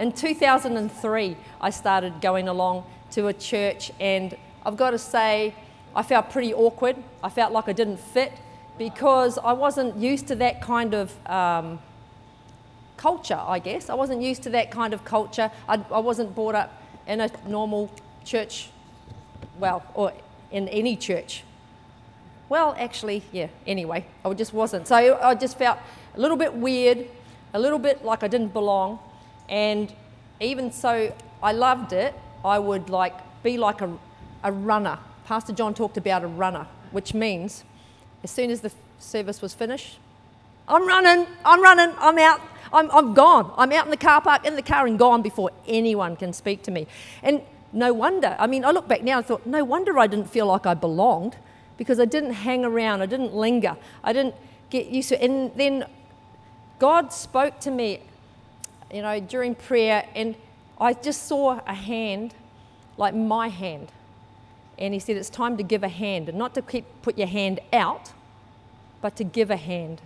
In 2003, I started going along to a church, and I've got to say, I felt pretty awkward. I felt like I didn't fit because I wasn't used to that kind of um, culture, I guess. I wasn't used to that kind of culture. I, I wasn't brought up in a normal church, well, or in any church. Well, actually, yeah, anyway, I just wasn't. So I just felt a little bit weird, a little bit like I didn't belong. And even so, I loved it. I would like be like a, a runner. Pastor John talked about a runner, which means as soon as the service was finished, I'm running, I'm running, I'm out, I'm, I'm gone. I'm out in the car park, in the car, and gone before anyone can speak to me. And no wonder, I mean, I look back now and thought, no wonder I didn't feel like I belonged because I didn't hang around, I didn't linger, I didn't get used to it. And then God spoke to me, you know, during prayer, and I just saw a hand, like my hand. And he said, It's time to give a hand, and not to keep, put your hand out, but to give a hand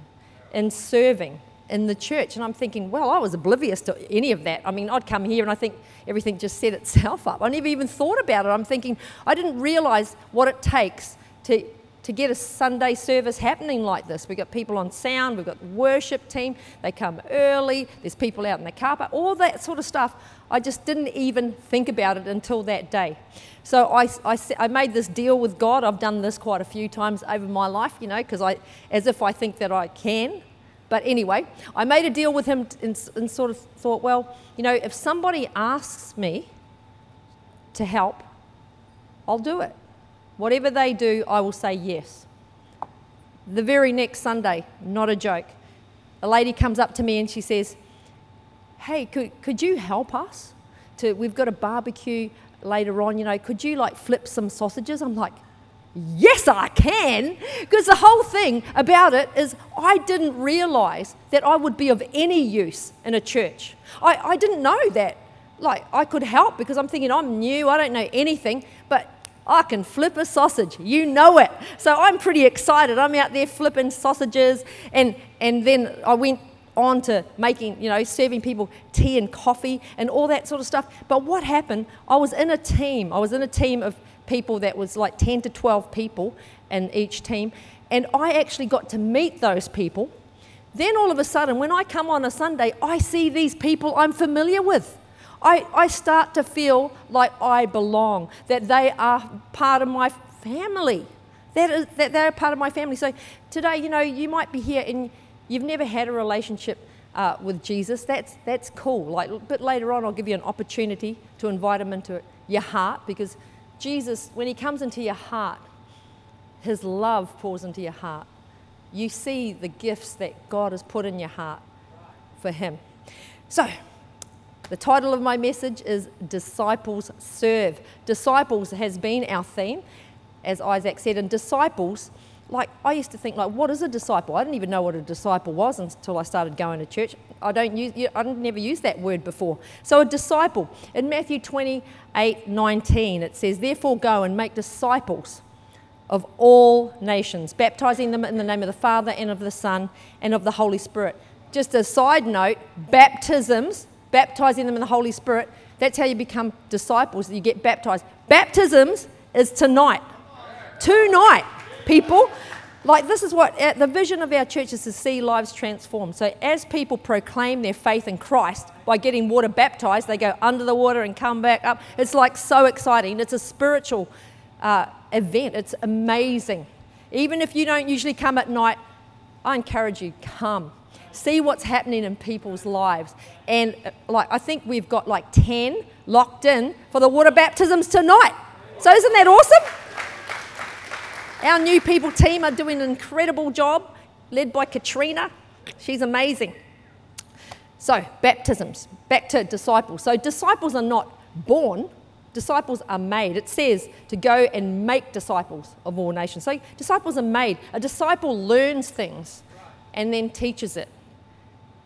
in serving in the church. And I'm thinking, well, I was oblivious to any of that. I mean, I'd come here and I think everything just set itself up. I never even thought about it. I'm thinking, I didn't realize what it takes to, to get a Sunday service happening like this. We've got people on sound, we've got the worship team, they come early, there's people out in the car park, all that sort of stuff. I just didn't even think about it until that day. So I, I, I made this deal with God. I've done this quite a few times over my life, you know, because I, as if I think that I can. But anyway, I made a deal with him and, and sort of thought, well, you know, if somebody asks me to help, I'll do it. Whatever they do, I will say yes. The very next Sunday, not a joke, a lady comes up to me and she says, Hey, could, could you help us? To, we've got a barbecue later on, you know, could you like flip some sausages? I'm like, Yes, I can. Because the whole thing about it is, I didn't realize that I would be of any use in a church. I, I didn't know that. Like, I could help because I'm thinking, I'm new, I don't know anything, but I can flip a sausage. You know it. So I'm pretty excited. I'm out there flipping sausages. And, and then I went on to making, you know, serving people tea and coffee and all that sort of stuff. But what happened, I was in a team. I was in a team of people that was like 10 to 12 people in each team. And I actually got to meet those people. Then all of a sudden, when I come on a Sunday, I see these people I'm familiar with. I, I start to feel like I belong, that they are part of my family, that, is, that they're part of my family. So today, you know, you might be here and you've never had a relationship uh, with Jesus. That's, that's cool. Like, but later on, I'll give you an opportunity to invite him into your heart because Jesus, when he comes into your heart, his love pours into your heart. You see the gifts that God has put in your heart for him. So, the title of my message is Disciples Serve. Disciples has been our theme, as Isaac said, and disciples, like I used to think, like, what is a disciple? I didn't even know what a disciple was until I started going to church. I don't use, I never used that word before. So a disciple in Matthew 28, 19, it says, "Therefore go and make disciples." Of all nations, baptizing them in the name of the Father and of the Son and of the Holy Spirit. Just a side note baptisms baptizing them in the Holy Spirit. That's how you become disciples, you get baptized. Baptisms is tonight. Tonight, people. Like, this is what the vision of our church is to see lives transformed. So, as people proclaim their faith in Christ by getting water baptized, they go under the water and come back up. It's like so exciting. It's a spiritual uh, event, it's amazing. Even if you don't usually come at night, I encourage you, come see what's happening in people's lives. And uh, like I think we've got like 10 locked in for the water baptisms tonight. So isn't that awesome? Our new people team are doing an incredible job, led by Katrina. She's amazing. So, baptisms, back to disciples. So, disciples are not born, disciples are made. It says to go and make disciples of all nations. So, disciples are made. A disciple learns things and then teaches it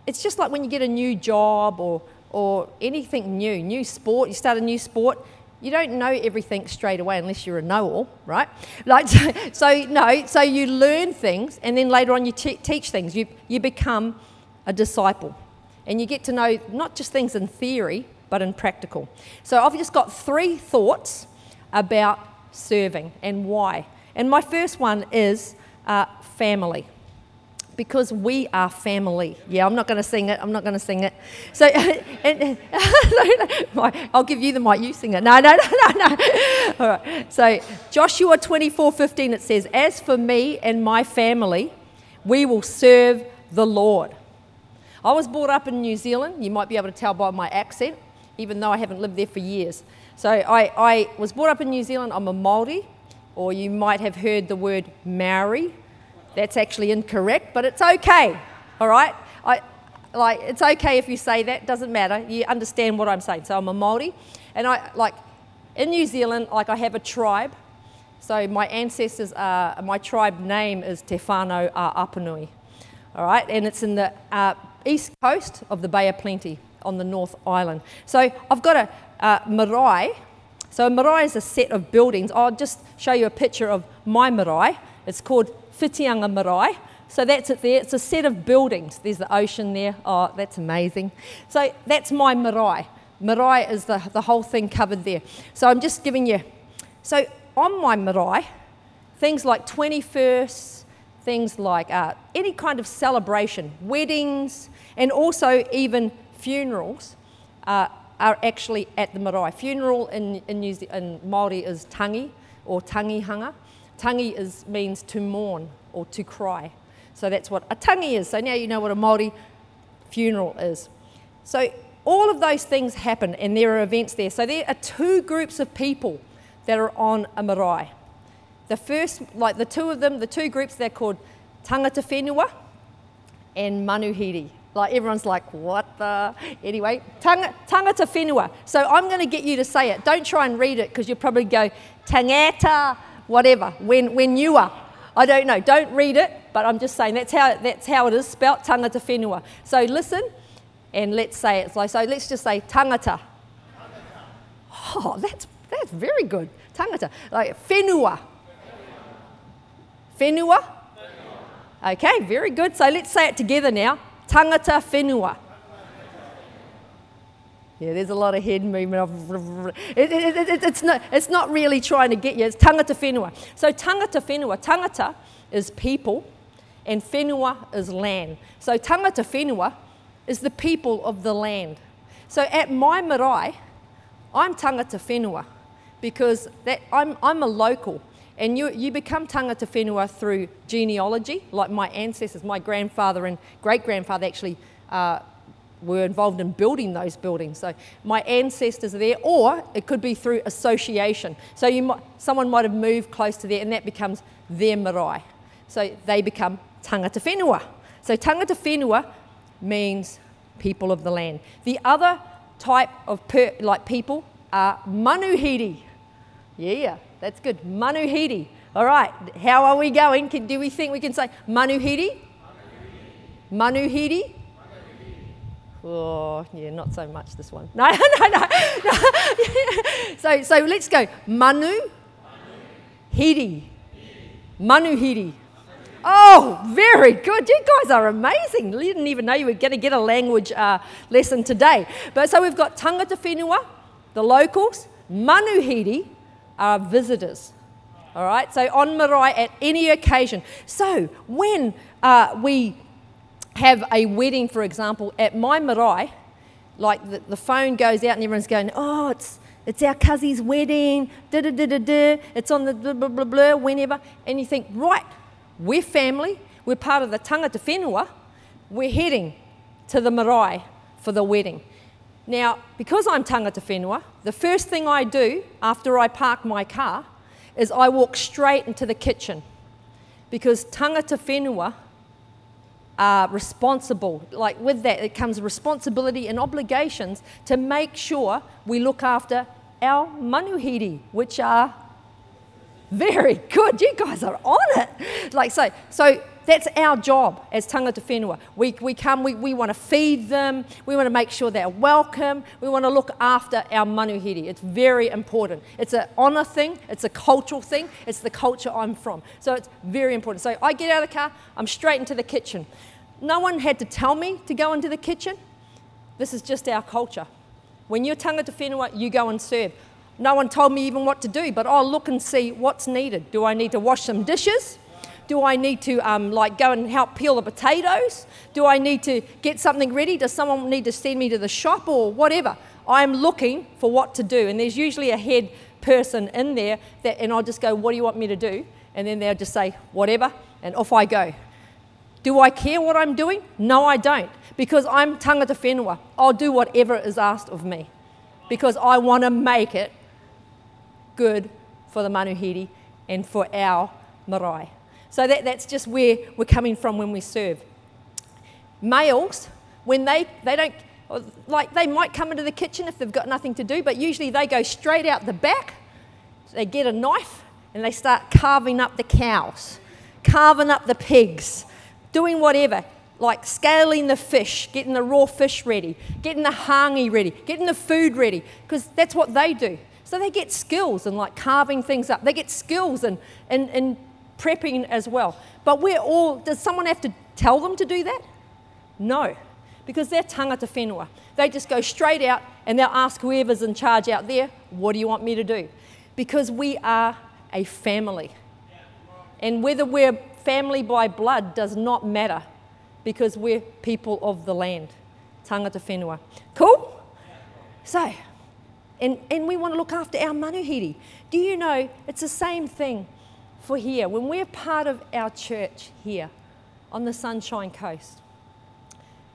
it's just like when you get a new job or, or anything new, new sport, you start a new sport, you don't know everything straight away unless you're a know-all, right? Like, so, so, no, so you learn things and then later on you te- teach things. You, you become a disciple. and you get to know not just things in theory, but in practical. So I've just got three thoughts about serving and why. And my first one is uh, family because we are family. Yeah, I'm not going to sing it. I'm not going to sing it. So, and, I'll give you the mic. You sing it. No, no, no, no, no. All right. So, Joshua 24 15, it says, As for me and my family, we will serve the Lord. I was brought up in New Zealand. You might be able to tell by my accent, even though I haven't lived there for years. So, I, I was brought up in New Zealand. I'm a Māori, or you might have heard the word Maori that's actually incorrect, but it's okay. All right? I, like, it's okay if you say that, doesn't matter. You understand what I'm saying. So I'm a Māori, and I, like, in New Zealand, like, I have a tribe. So my ancestors are, my tribe name is Te Whānau Apanui. All right? And it's in the uh, east coast of the Bay of Plenty on the North Island. So I've got a uh, marae. So a marae is a set of buildings. I'll just show you a picture of my marae. It's called Whitianga Marae. So that's it there. It's a set of buildings. There's the ocean there. Oh, that's amazing. So that's my marae. Marae is the, the whole thing covered there. So I'm just giving you. So on my marae, things like 21st, things like uh, any kind of celebration, weddings, and also even funerals uh, are actually at the marae. Funeral in, in, New Zealand, in Māori is tangi or tangihanga. Tangi is, means to mourn or to cry. So that's what a tangi is. So now you know what a Māori funeral is. So all of those things happen and there are events there. So there are two groups of people that are on a marae. The first, like the two of them, the two groups, they're called tangata whenua and manuhiri. Like everyone's like, what the? Anyway, tanga, tangata whenua. So I'm going to get you to say it. Don't try and read it because you'll probably go tangata whatever, when, when you are. I don't know. Don't read it, but I'm just saying that's how, that's how it is spelt, tangata whenua. So listen and let's say it. So, so let's just say tangata. Oh, that's, that's very good. Tangata. Like whenua. Whenua? Okay, very good. So let's say it together now. Tangata whenua. Yeah, there's a lot of head movement. It, it, it, it's, not, it's not really trying to get you. It's tangata whenua. So tangata whenua, tangata is people and whenua is land. So tangata whenua is the people of the land. So at my marae, I'm tangata whenua because that, I'm, I'm a local. And you, you become tangata whenua through genealogy, like my ancestors, my grandfather and great grandfather actually uh, were involved in building those buildings. So my ancestors are there, or it could be through association. So you might, someone might have moved close to there, and that becomes their marae. So they become tangata whenua. So tangata whenua means people of the land. The other type of per, like people are manuhiri. Yeah, that's good. Manuhiri. All right, how are we going? Can, do we think we can say manuhiri? Manuhiri. manuhiri. Oh, yeah, not so much this one. No, no, no. no. so, so let's go. Manu, Hiri. Manu Hiri. Oh, very good. You guys are amazing. You didn't even know you were going to get a language uh, lesson today. But so we've got tangata whenua, the locals, manuhiri are visitors. All right, so on marae at any occasion. So when uh, we have a wedding, for example, at my marae, like the, the phone goes out and everyone's going, oh, it's, it's our cousin's wedding, da da da da da, it's on the blah blah blah blah, whenever. And you think, right, we're family, we're part of the tangata whenua, we're heading to the marae for the wedding. Now, because I'm tangata whenua, the first thing I do after I park my car is I walk straight into the kitchen because tangata whenua responsible. Like with that, it comes responsibility and obligations to make sure we look after our manuhiri, which are very good. You guys are on it. Like so, so that's our job as tangata whenua. We, we come, we, we want to feed them, we want to make sure they're welcome, we want to look after our manuhiri. It's very important. It's an honour thing, it's a cultural thing, it's the culture I'm from. So it's very important. So I get out of the car, I'm straight into the kitchen. No one had to tell me to go into the kitchen This is just our culture. When you're tangata whenua, you go and serve. No one told me even what to do, but I'll look and see what's needed. Do I need to wash some dishes? Do I need to um, like go and help peel the potatoes? Do I need to get something ready? Does someone need to send me to the shop or whatever? I'm looking for what to do, and there's usually a head person in there that, and I'll just go, "What do you want me to do?" And then they'll just say, "Whatever," and off I go. Do I care what I'm doing? No, I don't, because I'm tangata whenua. I'll do whatever is asked of me, because I want to make it good for the manuhiri and for our marae. So that, that's just where we're coming from when we serve. Males, when they, they don't, like they might come into the kitchen if they've got nothing to do, but usually they go straight out the back, they get a knife and they start carving up the cows, carving up the pigs, doing whatever, like scaling the fish, getting the raw fish ready, getting the hangi ready, getting the food ready, because that's what they do. So they get skills in like carving things up. They get skills in, in, in prepping as well. But we're all, does someone have to tell them to do that? No, because they're tangata whenua. They just go straight out and they'll ask whoever's in charge out there, what do you want me to do? Because we are a family. And whether we're family by blood does not matter because we're people of the land. Tangata whenua. Cool? So, and, and we want to look after our manuhiri. Do you know it's the same thing for here? When we're part of our church here on the Sunshine Coast,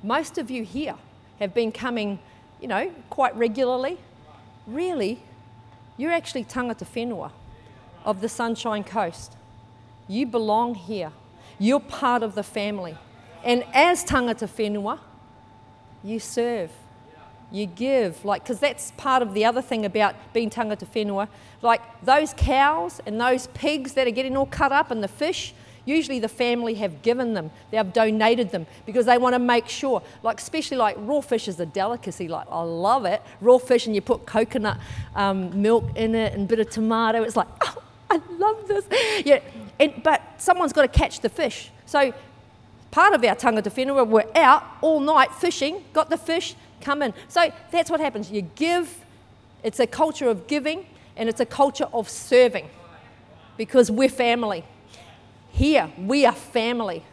most of you here have been coming, you know, quite regularly. Really, you're actually tangata whenua of the Sunshine Coast. You belong here. You're part of the family. And as tangata whenua, you serve you give, like, because that's part of the other thing about being tangata whenua. Like, those cows and those pigs that are getting all cut up and the fish, usually the family have given them, they have donated them because they want to make sure, like, especially like raw fish is a delicacy. Like, I love it. Raw fish, and you put coconut um, milk in it and a bit of tomato. It's like, oh, I love this. Yeah, and, but someone's got to catch the fish. So, part of our tangata whenua, we're out all night fishing, got the fish, come in. So that's what happens. You give, it's a culture of giving and it's a culture of serving because we're family. Here, we are family.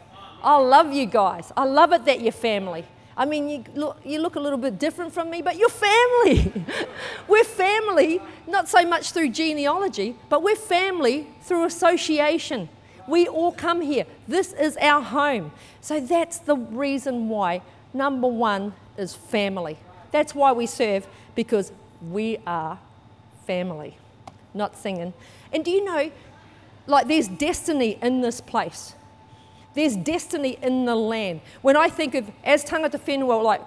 I love you guys. I love it that you're family. I mean, you look, you look a little bit different from me, but you're family. we're family, not so much through genealogy, but we're family through association. We all come here. This is our home. So that's the reason why, number one, is family. That's why we serve, because we are family, not singing. And do you know, like, there's destiny in this place. There's destiny in the land. When I think of, as tangata whenua, like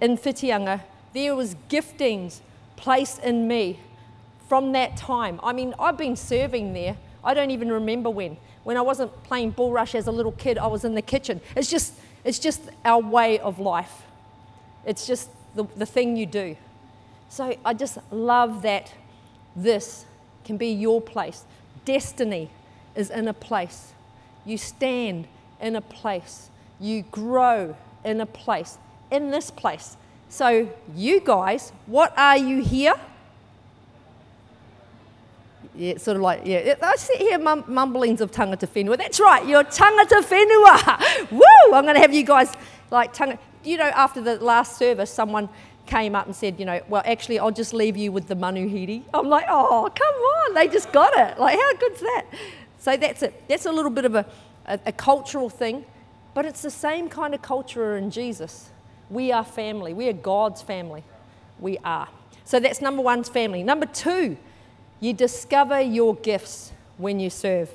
in Whitianga, there was giftings placed in me from that time. I mean, I've been serving there. I don't even remember when. When I wasn't playing bulrush as a little kid, I was in the kitchen. It's just, it's just our way of life. It's just the, the thing you do. So I just love that this can be your place. Destiny is in a place. You stand in a place. You grow in a place, in this place. So, you guys, what are you here? Yeah, sort of like, yeah, I sit here mum- mumblings of tangata whenua. That's right, you're tangata whenua. Woo! I'm going to have you guys like tangata you know, after the last service, someone came up and said, you know, well, actually, I'll just leave you with the manuhiri. I'm like, oh, come on, they just got it. Like, how good's that? So that's it. That's a little bit of a, a, a cultural thing, but it's the same kind of culture in Jesus. We are family. We are God's family. We are. So that's number one's family. Number two, you discover your gifts when you serve.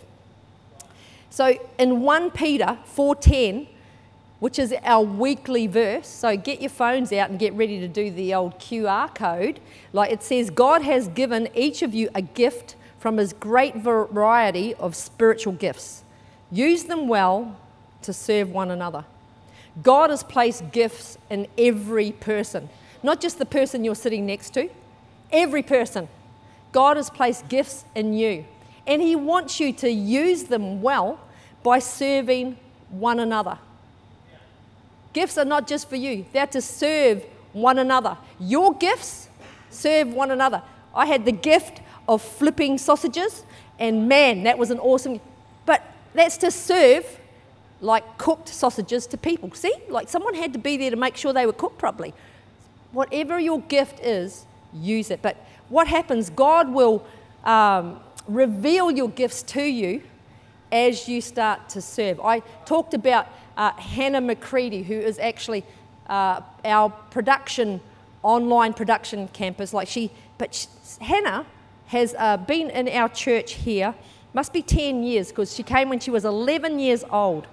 So in 1 Peter 4:10, which is our weekly verse. So get your phones out and get ready to do the old QR code. Like it says, God has given each of you a gift from his great variety of spiritual gifts. Use them well to serve one another. God has placed gifts in every person, not just the person you're sitting next to, every person. God has placed gifts in you, and He wants you to use them well by serving one another. Gifts are not just for you, they're to serve one another. Your gifts serve one another. I had the gift of flipping sausages, and man, that was an awesome. But that's to serve like cooked sausages to people. See, like someone had to be there to make sure they were cooked properly. Whatever your gift is, use it. But what happens? God will um, reveal your gifts to you as you start to serve. I talked about uh, Hannah McCready, who is actually uh, our production, online production campus. Like she, but she, Hannah has uh, been in our church here, must be 10 years, because she came when she was 11 years old.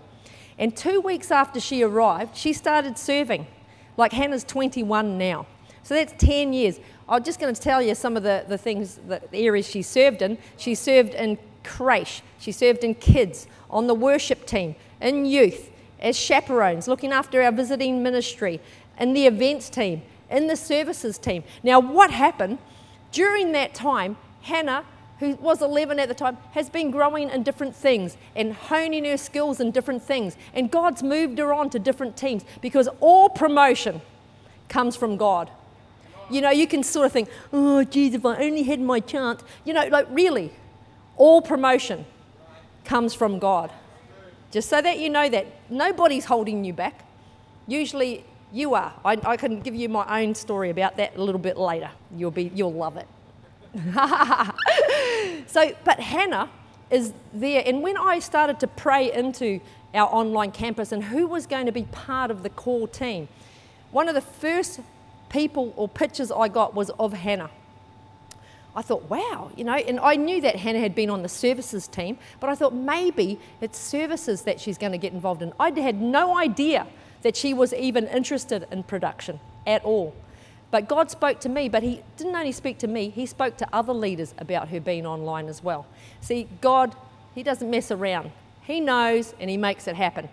And two weeks after she arrived, she started serving. Like Hannah's 21 now. So that's 10 years. I'm just going to tell you some of the, the things, the areas she served in. She served in creche, she served in kids, on the worship team, in youth, as chaperones, looking after our visiting ministry, in the events team, in the services team. Now, what happened during that time? Hannah, who was 11 at the time, has been growing in different things and honing her skills in different things. And God's moved her on to different teams because all promotion comes from God. You know, you can sort of think, oh, geez, if I only had my chance. You know, like really, all promotion comes from God. Just so that you know that nobody's holding you back. Usually you are. I, I can give you my own story about that a little bit later. You'll, be, you'll love it. so, but Hannah is there. And when I started to pray into our online campus and who was going to be part of the core team, one of the first people or pictures I got was of Hannah. I thought, wow, you know, and I knew that Hannah had been on the services team, but I thought maybe it's services that she's going to get involved in. I had no idea that she was even interested in production at all. But God spoke to me, but He didn't only speak to me, He spoke to other leaders about her being online as well. See, God, He doesn't mess around. He knows and He makes it happen.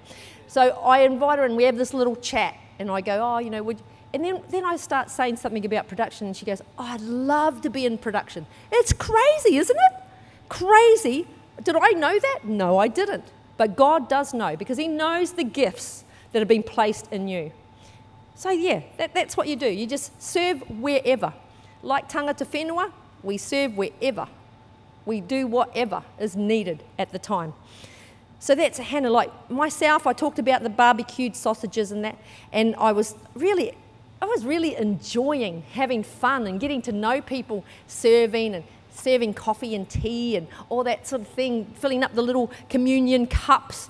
So I invite her and we have this little chat, and I go, Oh, you know, would, and then, then I start saying something about production, and she goes, oh, I'd love to be in production. It's crazy, isn't it? Crazy. Did I know that? No, I didn't. But God does know because He knows the gifts that have been placed in you. So, yeah, that, that's what you do. You just serve wherever. Like Tangata Whenua, we serve wherever. We do whatever is needed at the time. So that's Hannah. Like myself, I talked about the barbecued sausages and that, and I was really I was really enjoying having fun and getting to know people serving and serving coffee and tea and all that sort of thing, filling up the little communion cups.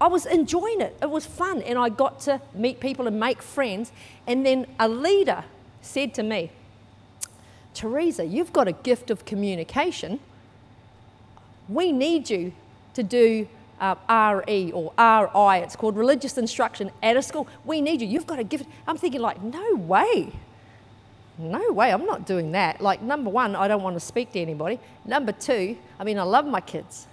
I was enjoying it. It was fun, and I got to meet people and make friends. And then a leader said to me, Teresa, you've got a gift of communication. We need you to do uh, RE or RI, it's called religious instruction at a school. We need you. You've got to give it. I'm thinking, like, no way. No way, I'm not doing that. Like, number one, I don't want to speak to anybody. Number two, I mean, I love my kids,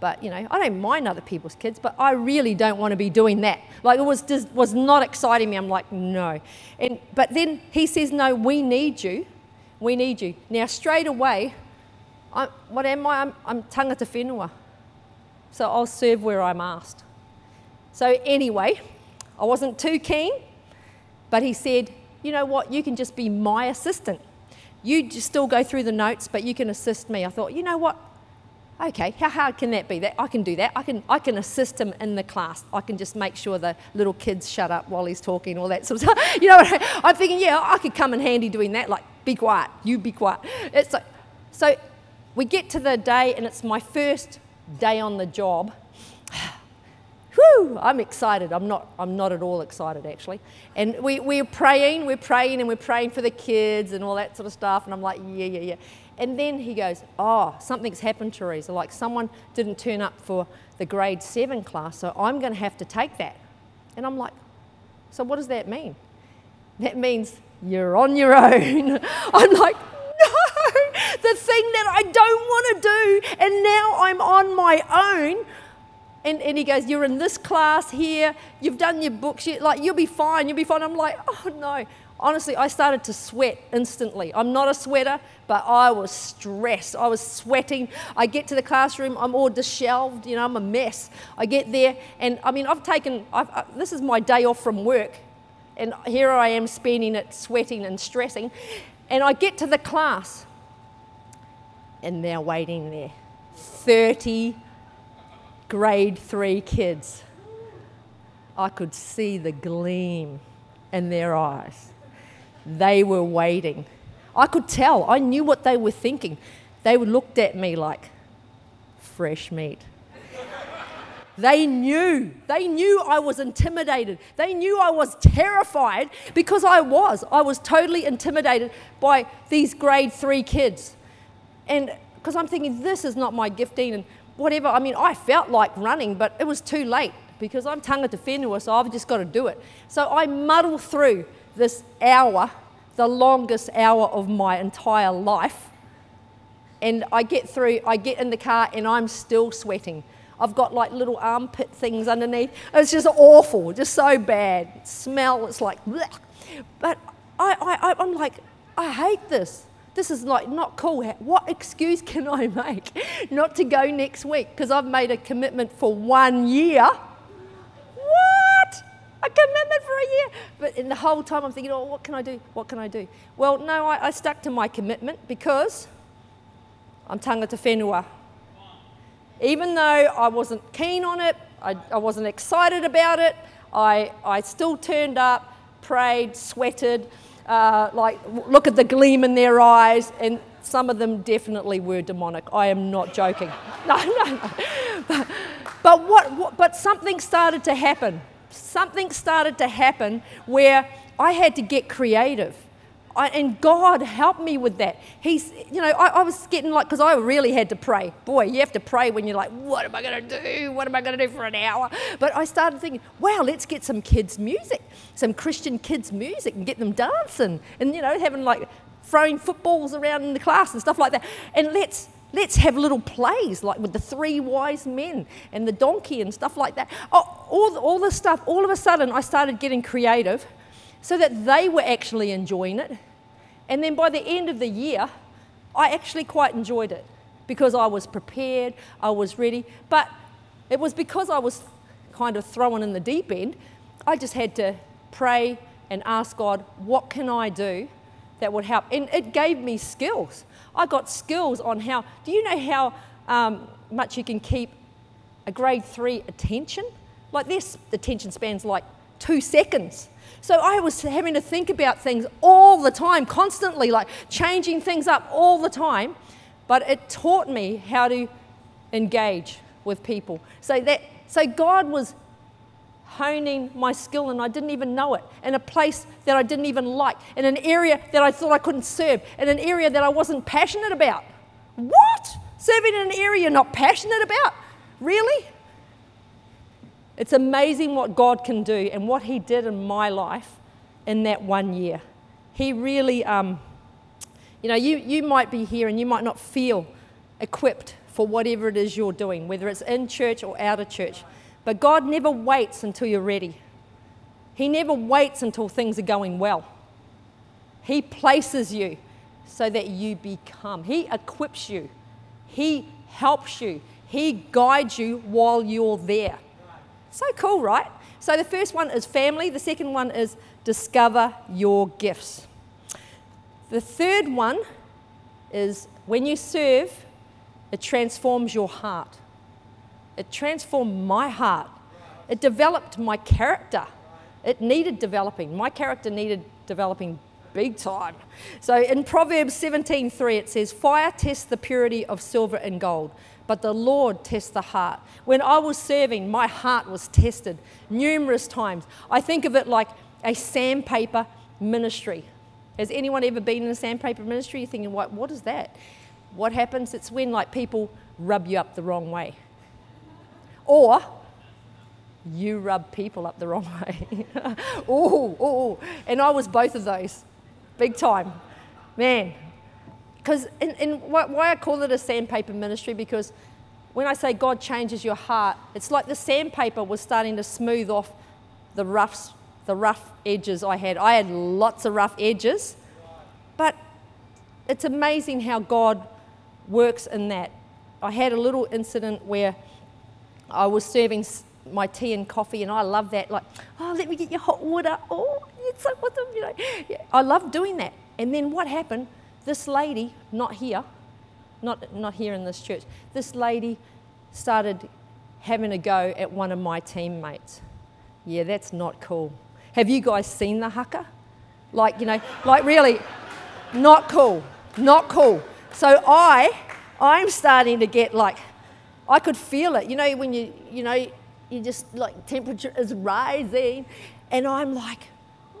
but you know, I don't mind other people's kids, but I really don't want to be doing that. Like, it was just was not exciting me. I'm like, no. And but then he says, no, we need you. We need you. Now, straight away, I, what am I? I'm, I'm tangata whenua. So I'll serve where I'm asked. So, anyway, I wasn't too keen, but he said, You know what? You can just be my assistant. You just still go through the notes, but you can assist me. I thought, You know what? Okay, how hard can that be? That I can do that. I can I can assist him in the class. I can just make sure the little kids shut up while he's talking, all that sort of stuff. You know, what I'm thinking, yeah, I could come in handy doing that. Like, be quiet, you be quiet. It's like, so we get to the day, and it's my first day on the job. Whew, I'm excited. I'm not, I'm not at all excited actually. And we, we're praying, we're praying, and we're praying for the kids and all that sort of stuff. And I'm like, yeah, yeah, yeah. And then he goes, oh, something's happened, Teresa. Like someone didn't turn up for the grade seven class, so I'm going to have to take that. And I'm like, so what does that mean? That means you're on your own. I'm like, the thing that I don't want to do, and now I'm on my own. And, and he goes, You're in this class here, you've done your books, you, like, you'll be fine, you'll be fine. I'm like, Oh no. Honestly, I started to sweat instantly. I'm not a sweater, but I was stressed. I was sweating. I get to the classroom, I'm all disheveled, you know, I'm a mess. I get there, and I mean, I've taken, I've, uh, this is my day off from work, and here I am spending it sweating and stressing. And I get to the class, and they're waiting there 30 grade three kids. I could see the gleam in their eyes. They were waiting. I could tell, I knew what they were thinking. They looked at me like fresh meat. They knew. They knew I was intimidated. They knew I was terrified because I was. I was totally intimidated by these grade three kids. And because I'm thinking, this is not my gifting and whatever. I mean, I felt like running, but it was too late because I'm tangata whenua, so I've just got to do it. So I muddle through this hour, the longest hour of my entire life. And I get through, I get in the car, and I'm still sweating. I've got like little armpit things underneath. It's just awful, just so bad. Smell, it's like, but I, I, I'm like, I hate this. This is like not cool. What excuse can I make not to go next week? Because I've made a commitment for one year. What? A commitment for a year? But in the whole time I'm thinking, oh, what can I do? What can I do? Well, no, I, I stuck to my commitment because I'm tangata whenua. Even though I wasn't keen on it, I, I wasn't excited about it, I, I still turned up, prayed, sweated, uh, like look at the gleam in their eyes, and some of them definitely were demonic. I am not joking. No, no, no. But, but, what, what, but something started to happen. Something started to happen where I had to get creative. I, and God helped me with that. He's, you know, I, I was getting like, because I really had to pray. Boy, you have to pray when you're like, what am I going to do? What am I going to do for an hour? But I started thinking, wow, let's get some kids' music, some Christian kids' music, and get them dancing, and you know, having like throwing footballs around in the class and stuff like that. And let's Let's have little plays like with the three wise men and the donkey and stuff like that. Oh, all, all this stuff, all of a sudden, I started getting creative so that they were actually enjoying it. And then by the end of the year, I actually quite enjoyed it because I was prepared, I was ready. But it was because I was kind of thrown in the deep end, I just had to pray and ask God, what can I do that would help? And it gave me skills. I got skills on how, do you know how um, much you can keep a grade three attention? Like this attention spans like two seconds. So I was having to think about things all the time, constantly, like changing things up all the time. But it taught me how to engage with people. So that so God was honing my skill and I didn't even know it in a place that I didn't even like, in an area that I thought I couldn't serve, in an area that I wasn't passionate about. What? Serving in an area you're not passionate about? Really? It's amazing what God can do and what He did in my life in that one year. He really, um, you know, you, you might be here and you might not feel equipped for whatever it is you're doing, whether it's in church or out of church. But God never waits until you're ready. He never waits until things are going well. He places you so that you become. He equips you. He helps you. He guides you while you're there. So cool, right? So the first one is family, the second one is discover your gifts. The third one is when you serve, it transforms your heart. It transformed my heart. It developed my character. It needed developing. My character needed developing big time. So in Proverbs 17:3 it says, "Fire tests the purity of silver and gold, but the Lord tests the heart. When I was serving, my heart was tested numerous times. I think of it like a sandpaper ministry. Has anyone ever been in a sandpaper ministry? You're thinking, what, what is that? What happens? It's when like people rub you up the wrong way. Or you rub people up the wrong way. oh, oh, and I was both of those, big time. Man, because, and, why I call it a sandpaper ministry, because when I say God changes your heart, it's like the sandpaper was starting to smooth off the rough, the rough edges I had. I had lots of rough edges, but it's amazing how God works in that. I had a little incident where I was serving my tea and coffee, and I love that. Like, oh, let me get your hot water. Oh, yes, so awesome, you know. I love doing that. And then what happened? This lady, not here, not, not here in this church, this lady started having a go at one of my teammates. Yeah, that's not cool. Have you guys seen the haka? Like, you know, like really, not cool, not cool. So I, I'm starting to get like, I could feel it. You know, when you, you know, you just like temperature is rising, and I'm like,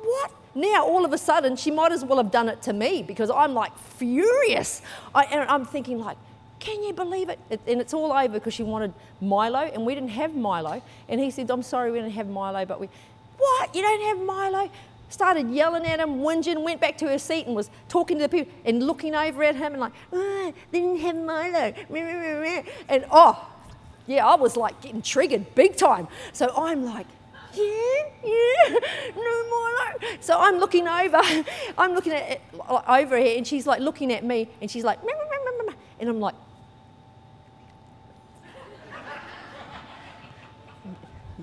what? Now all of a sudden, she might as well have done it to me because I'm like furious. I, and I'm thinking like, can you believe it? And it's all over because she wanted Milo, and we didn't have Milo. And he said, I'm sorry, we didn't have Milo, but we, what? You don't have Milo? Started yelling at him, whinging, went back to her seat and was talking to the people and looking over at him and like, oh, they didn't have Milo. And oh, yeah, I was like getting triggered big time. So I'm like, no more. So I'm looking over, I'm looking at over here, and she's like looking at me, and she's like, and I'm like,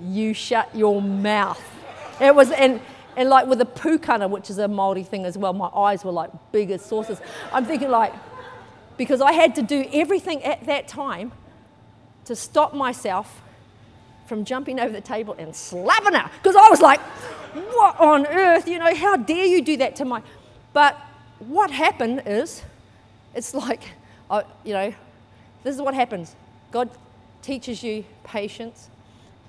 you shut your mouth. It was, and, and like with the pukana, which is a Māori thing as well, my eyes were like big as saucers. I'm thinking like, because I had to do everything at that time to stop myself from jumping over the table and slapping her. Because I was like, what on earth? You know, how dare you do that to my. But what happened is, it's like, I, you know, this is what happens. God teaches you patience,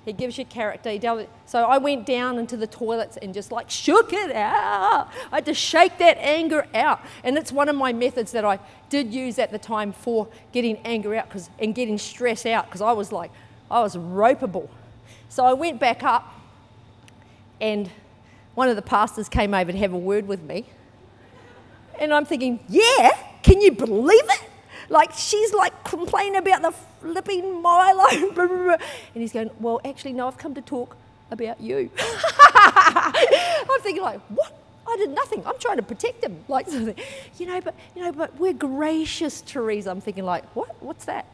he gives you character. So I went down into the toilets and just like shook it out. I had to shake that anger out. And it's one of my methods that I did use at the time for getting anger out cause, and getting stress out because I was like, I was ropeable. So I went back up and one of the pastors came over to have a word with me. And I'm thinking, yeah, can you believe it? Like she's like complaining about the flipping Milo. and he's going, well, actually, no, I've come to talk about you. I'm thinking like, what? I did nothing. I'm trying to protect him. Like, you know, but you know, but we're gracious, Teresa. I'm thinking like, what? What's that?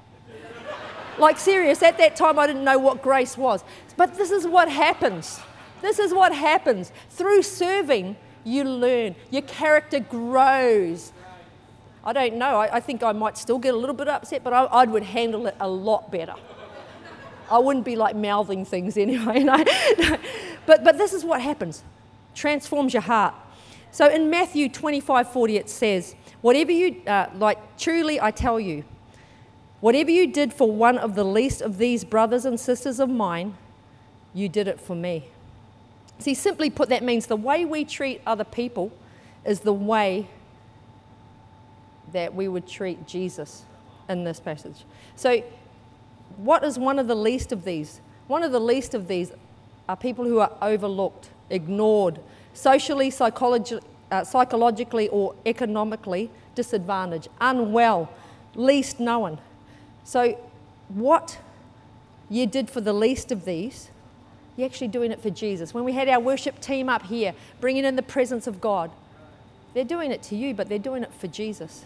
Like serious. At that time, I didn't know what grace was. But this is what happens. This is what happens through serving. You learn. Your character grows. I don't know. I, I, think I might still get a little bit upset, but I, I would handle it a lot better. I wouldn't be like mouthing things anyway. You know? but, but this is what happens transforms your heart. So in Matthew 25 40, it says, Whatever you, uh, like, truly I tell you, whatever you did for one of the least of these brothers and sisters of mine, you did it for me. See, simply put, that means the way we treat other people is the way that we would treat Jesus in this passage. So, what is one of the least of these? One of the least of these are people who are overlooked, ignored, socially, psychologi- uh, psychologically, or economically disadvantaged, unwell, least known. So, what you did for the least of these, you're actually doing it for Jesus. When we had our worship team up here, bringing in the presence of God, they're doing it to you, but they're doing it for Jesus.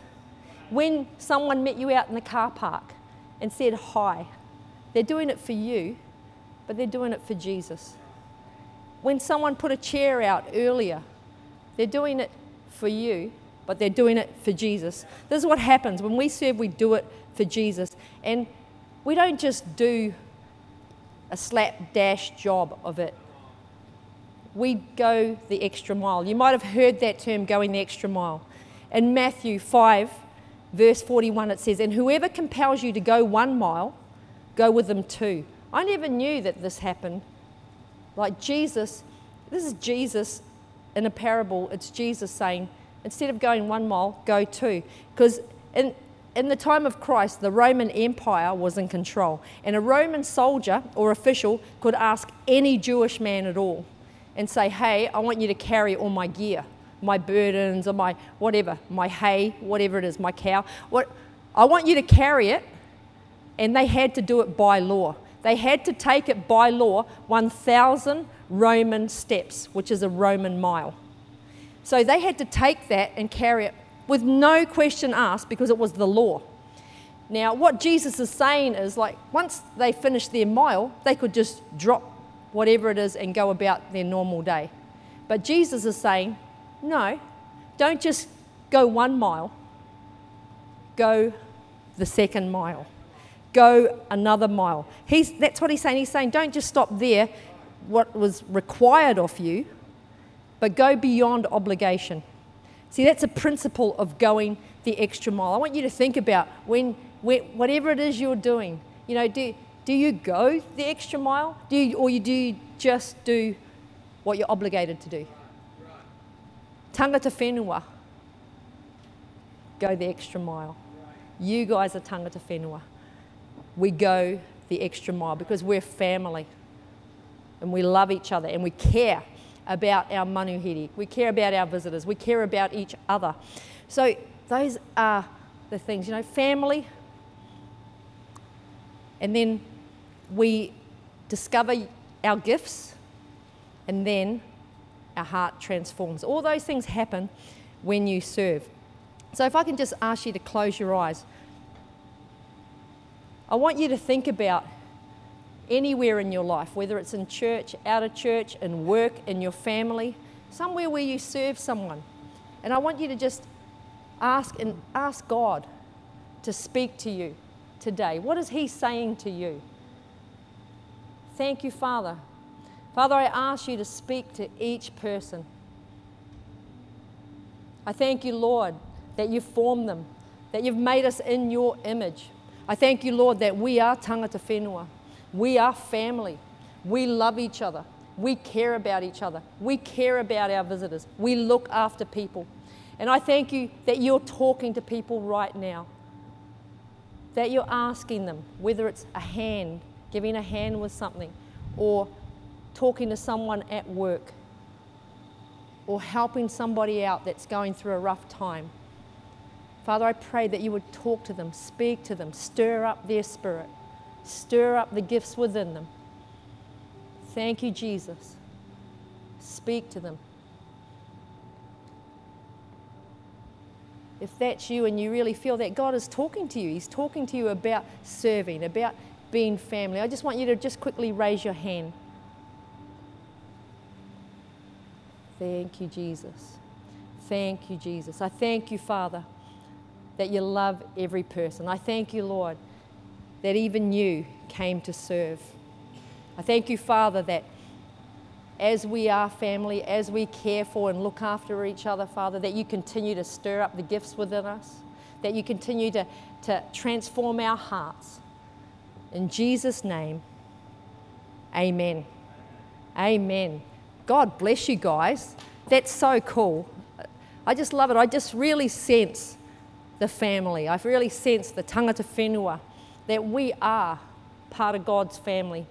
When someone met you out in the car park and said hi, they're doing it for you, but they're doing it for Jesus. When someone put a chair out earlier, they're doing it for you, but they're doing it for Jesus. This is what happens. When we serve, we do it for Jesus. And we don't just do a slapdash job of it. We go the extra mile. You might have heard that term, going the extra mile. In Matthew 5, verse 41, it says, And whoever compels you to go one mile, go with them two. I never knew that this happened. Like Jesus, this is Jesus in a parable. It's Jesus saying, instead of going one mile, go two. Because in, in the time of Christ, the Roman Empire was in control. And a Roman soldier or official could ask any Jewish man at all and say, Hey, I want you to carry all my gear my burdens or my whatever, my hay, whatever it is, my cow. What, I want you to carry it. And they had to do it by law. They had to take it by law 1,000 Roman steps, which is a Roman mile. So they had to take that and carry it with no question asked because it was the law. Now, what Jesus is saying is like once they finished their mile, they could just drop whatever it is and go about their normal day. But Jesus is saying, no, don't just go one mile, go the second mile, go another mile. He's, that's what he's saying. He's saying, don't just stop there, what was required of you, but go beyond obligation. See, that's a principle of going the extra mile. I want you to think about when, when whatever it is you're doing, you know, do, do you go the extra mile? Do you, or you, do you just do what you're obligated to do? Tangata whenua, go the extra mile. You guys are tangata whenua. We go the extra mile because we're family and we love each other and we care about our manuhiri. We care about our visitors. We care about each other. So those are the things, you know, family. And then we discover our gifts and then our heart transforms. All those things happen when you serve. So if I can just ask you to close your eyes. I want you to think about anywhere in your life, whether it's in church, out of church, in work, in your family, somewhere where you serve someone. And I want you to just ask and ask God to speak to you today. What is He saying to you? Thank you, Father. Father, I ask you to speak to each person. I thank you, Lord, that you've formed them, that you've made us in your image. I thank you, Lord, that we are tangata whenua. We are family. We love each other. We care about each other. We care about our visitors. We look after people. And I thank you that you're talking to people right now. That you're asking them, whether it's a hand, giving a hand with something, or talking to someone at work, or helping somebody out that's going through a rough time. Father, I pray that you would talk to them, speak to them, stir up their spirit. Stir up the gifts within them. Thank you, Jesus. Speak to them. If that's you and you really feel that God is talking to you, He's talking to you about serving, about being family, I just want you to just quickly raise your hand. Thank you, Jesus. Thank you, Jesus. I thank you, Father, that you love every person. I thank you, Lord, that even you came to serve. I thank you, Father, that as we are family, as we care for and look after each other, Father, that you continue to stir up the gifts within us, that you continue to, to transform our hearts. In Jesus' name, amen. Amen. God bless you guys. That's so cool. I just love it. I just really sense the family. I really sense the tangata whenua that we are part of God's family.